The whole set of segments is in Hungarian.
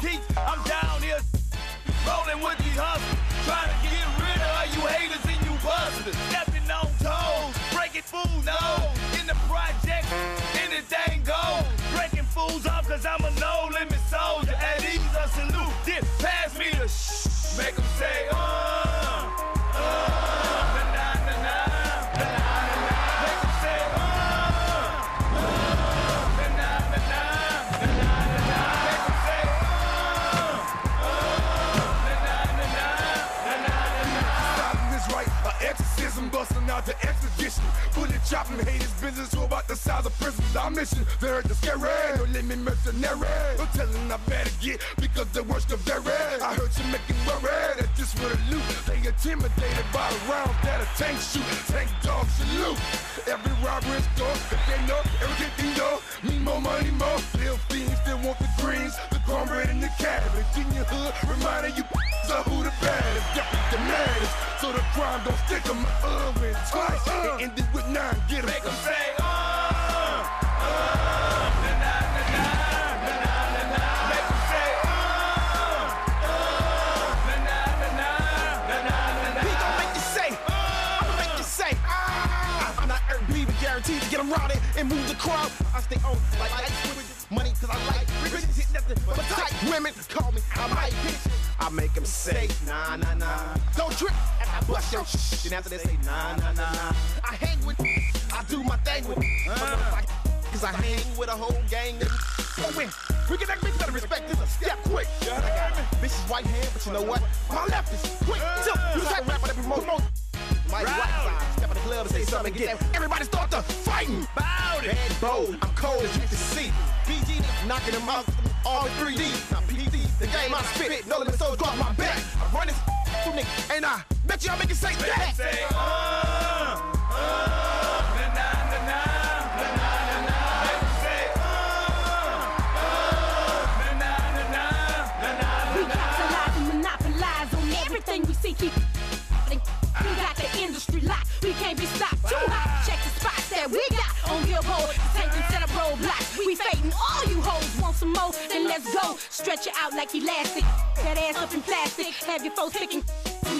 teeth. I'm down here rolling with these hustlers, trying to get rid of you haters and you busters. Stepping on toes, breaking fools, no. In the project, anything goes. Breaking fools off, cause I'm a no limit soldier. At ease, I salute Dip Pass me the shh. Exorcism busting out the expedition. Bullet chopping haters, business who about the size of prisons. Our mission, very the scary. No limit mercenary. No telling I better get because the worst of their I heard you making worry that this for the loot. They intimidated by the rounds that a tank shoot. Tank dogs salute. Every robber is dog, if they know everything they know. Me more money, more. Little fiends still want the greens, the cornbread and the cabbage. In your hood, reminding you so who the baddest? Got the maddest. So the crime don't stick him. Uh, win twice. Uh, uh. It ended with nine. Get him. Make him say, uh, uh. to get them routed and move the crowd. I stay on like I like, Money cause I like riches, hit nothing but tight women. Call I make him say, nah, nah, nah. Don't trip, and I bust your shh. Then after they say, nah, nah, nah, nah. I hang with, I do my thing with, cause I hang with a whole gang. of So when we get that bitch better respect this a step quick. I got bitch's right hand, but you know what? My left is quick. So you the type rapper that promote promote. My right side, step in the club and say something and get everybody start to fighting. Bout it. Bad bold, I'm cold as you can see. BG knocking them out all in 3D. Now the game I spit, no limit souls drop my back. I run this through nigga, and I bet you I make it say that. Say, uh, uh, Stretch it out like elastic. That ass up in plastic. Have your folks picking.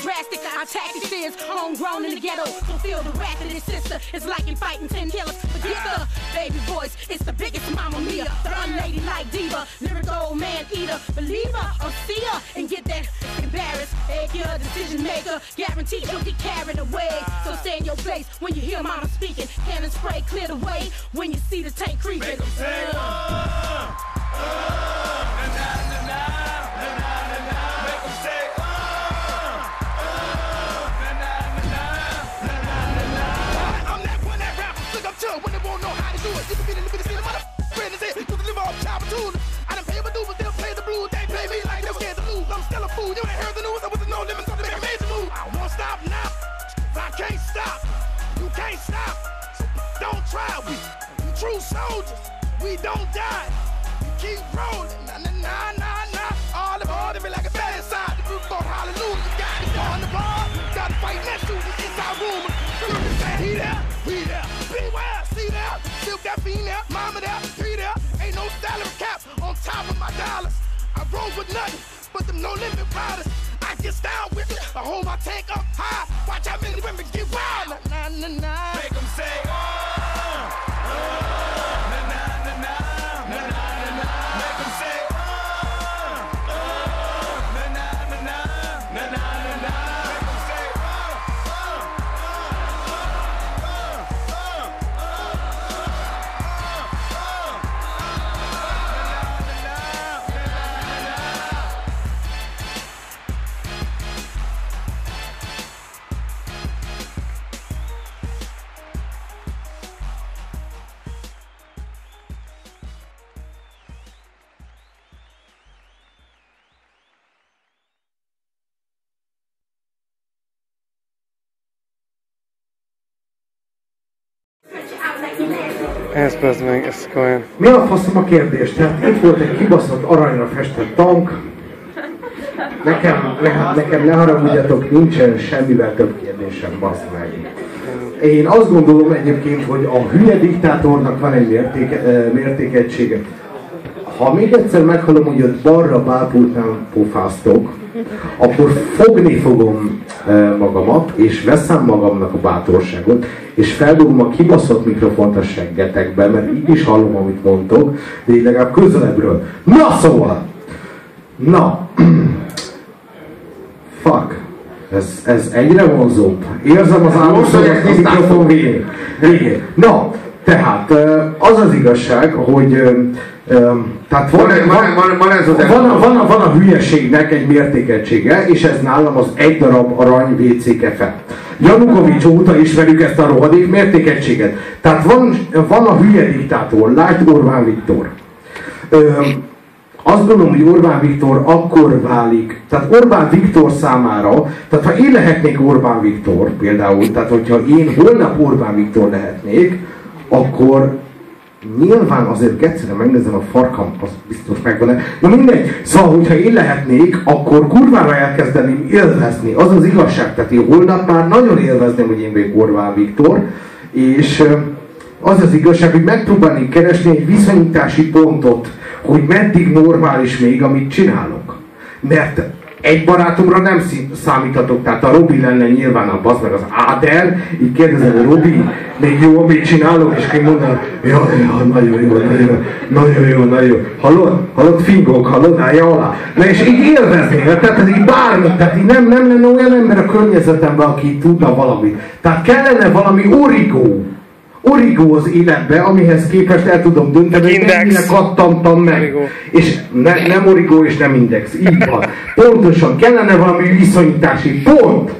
Drastic, our tactics is homegrown in the ghetto. So feel the wrath of this sister. It's like in fighting ten killers. Forget the baby voice. It's the biggest mama mia. The unladylike diva. Lyrical man eater. Believer or seer. And get that embarrassed. Egg your decision maker. Guaranteed you'll get carried away. So stay in your place when you hear mama speaking. Cannon spray clear the way when you see the tank creeping. Make them say, uh, uh, true soldiers. We don't die. We keep rolling. Nah, nah, nah, nah, nah. All they be like a bad inside. The roof boat, hallelujah. Got it on the ball. Got to fight next to this inside room. You say he there, he there. Beware, see there. Silk that fiend there, mama there, three there. Ain't no salary cap on top of my dollars. I roll with nothing but them no limit riders. I get down with it. I hold my tank up high. Watch how many women get wild. Nah, nah, nah, nah. Make them say, uh, Ez persze meg, ez komolyan. Mi a faszom a kérdés? Tehát itt volt egy kibaszott aranyra festett tank. Nekem, ne, nekem ne haragudjatok, nincsen semmivel több kérdésem, bassz meg. Én azt gondolom egyébként, hogy a hülye diktátornak van egy mértéke, eh, mértékegysége. Ha még egyszer meghallom, hogy ott balra bábultán pofáztok, akkor fogni fogom e, magamat, és veszem magamnak a bátorságot, és feldugom a kibaszott mikrofont a seggetekbe, mert így is hallom, amit mondtok, de így legalább közelebbről. Na szóval! Na! Fuck! Ez, ez egyre vonzóbb. Érzem az álmoszokat a mikrofon végén. végén. Na, tehát az az igazság, hogy tehát van, van, van, van, ez az van, van, van a hülyeségnek egy mértékegysége, és ez nálam az egy darab arany WC kefe. Janukovics óta ismerjük ezt a rohadék mértékegységet. Tehát van, van a hülye diktátor, Light Orbán Viktor. Azt gondolom, hogy Orbán Viktor akkor válik, tehát Orbán Viktor számára, tehát ha én lehetnék Orbán Viktor például, tehát hogyha én holnap Orbán Viktor lehetnék, akkor nyilván azért egyszerűen megnézem a farkam, az biztos megvan. Na mindegy, szóval, hogyha én lehetnék, akkor kurvára elkezdeném élvezni. Az az igazság, tehát én holnap már nagyon élvezném, hogy én vagyok Orbán Viktor, és az az igazság, hogy megpróbálnék keresni egy viszonyítási pontot, hogy meddig normális még, amit csinálok. Mert egy barátomra nem számíthatok, tehát a Robi lenne nyilván a basz meg az Áder, így kérdezem, Robi, még jó, amit csinálok, és én mondom, ja, ja, nagyon jó, nagyon jó, nagyon jó, nagyon jó. Hallod? Hallod, fingok, hallod, állja alá. Na és így élvezni, tehát ez így bármi, tehát így nem, nem lenne olyan ember a környezetemben, aki tudna valamit. Tehát kellene valami origó, origó az életbe, amihez képest el tudom dönteni, hogy mennyire kattantam meg. Origo. És ne, nem origó és nem index. Így van. Pontosan kellene valami viszonyítási pont,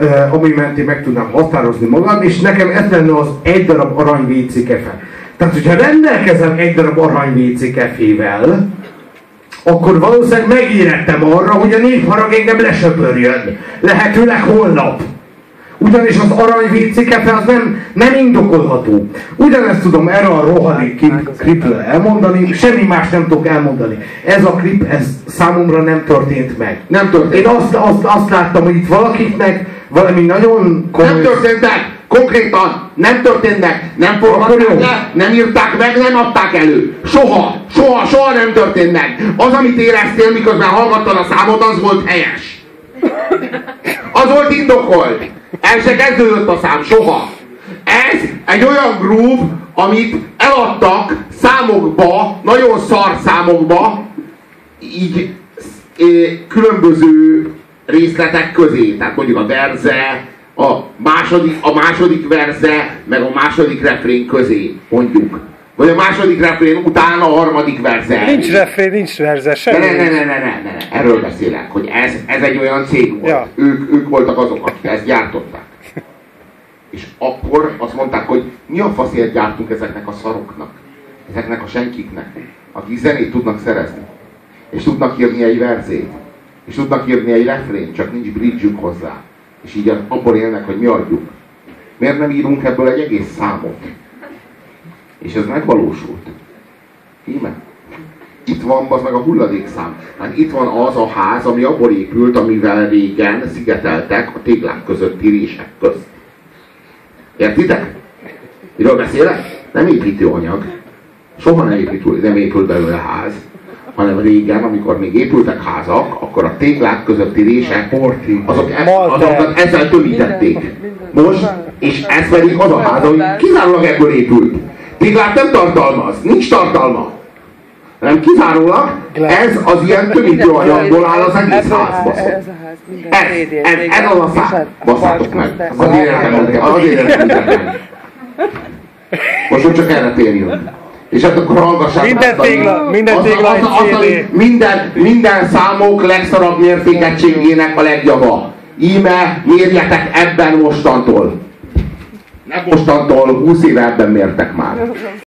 uh, ami mentén meg tudnám határozni magam, és nekem ez lenne az egy darab arany WC kefe. Tehát, hogyha rendelkezem egy darab arany WC kefével, akkor valószínűleg megérettem arra, hogy a népharag engem lesöpörjön. Lehetőleg holnap. Ugyanis az arany vécékefe az nem, nem indokolható. Ugyanezt tudom erre a rohadék klipről elmondani, semmi más nem tudok elmondani. Ez a klip, ez számomra nem történt meg. Nem történt. Én azt, azt, azt láttam, hogy itt valakiknek valami nagyon komoly... Nem történt meg! Konkrétan nem történt meg, nem forgatták le, nem írták meg, nem adták elő. Soha, soha, soha nem történt meg. Az, amit éreztél, miközben hallgattad a számot, az volt helyes. Az volt indokolt. El se kezdődött a szám, soha. Ez egy olyan groove, amit eladtak számokba, nagyon szar számokba, így különböző részletek közé. Tehát mondjuk a verze, a második, a második verze, meg a második refrén közé, mondjuk. Vagy a második refrén után a harmadik verze. Nincs refrén, nincs verze, semmi. Ne, ne, ne, ne, ne, ne, ne. Erről beszélek, hogy ez, ez egy olyan cég volt. Ja. Ők, ők voltak azok, akik ezt gyártották. És akkor azt mondták, hogy mi a faszért gyártunk ezeknek a szaroknak, ezeknek a senkiknek, akik zenét tudnak szerezni, és tudnak írni egy verzét, és tudnak írni egy refrén, csak nincs bridge hozzá. És így abból élnek, hogy mi adjuk. Miért nem írunk ebből egy egész számot? És ez megvalósult. Íme. Itt van az meg a hulladékszám. Hát itt van az a ház, ami abból épült, amivel régen szigeteltek a téglák közötti rések közt. Értitek? Miről beszélek? Nem építőanyag. Soha nem épült, nem épült belőle ház, hanem régen, amikor még épültek házak, akkor a téglák közötti rések, azok e, azokat ezzel tömítették. Most, és ez pedig az a ház, ami kizárólag ebből épült. Téglát nem tartalmaz, nincs tartalma. Nem kizárólag ez az ilyen tömítőanyagból áll az egész ház, baszok. Ez, ez, ez az a szám. Basszátok meg. Azért értem, azért értem. Most csak erre térjünk. És hát akkor hallgassátok. Minden tégla, minden tégla az, az, az, minden, minden számok legszarabb mértékegységének a legjava. Íme mérjetek ebben mostantól. Nem mostantól, 20 éve ebben mértek már.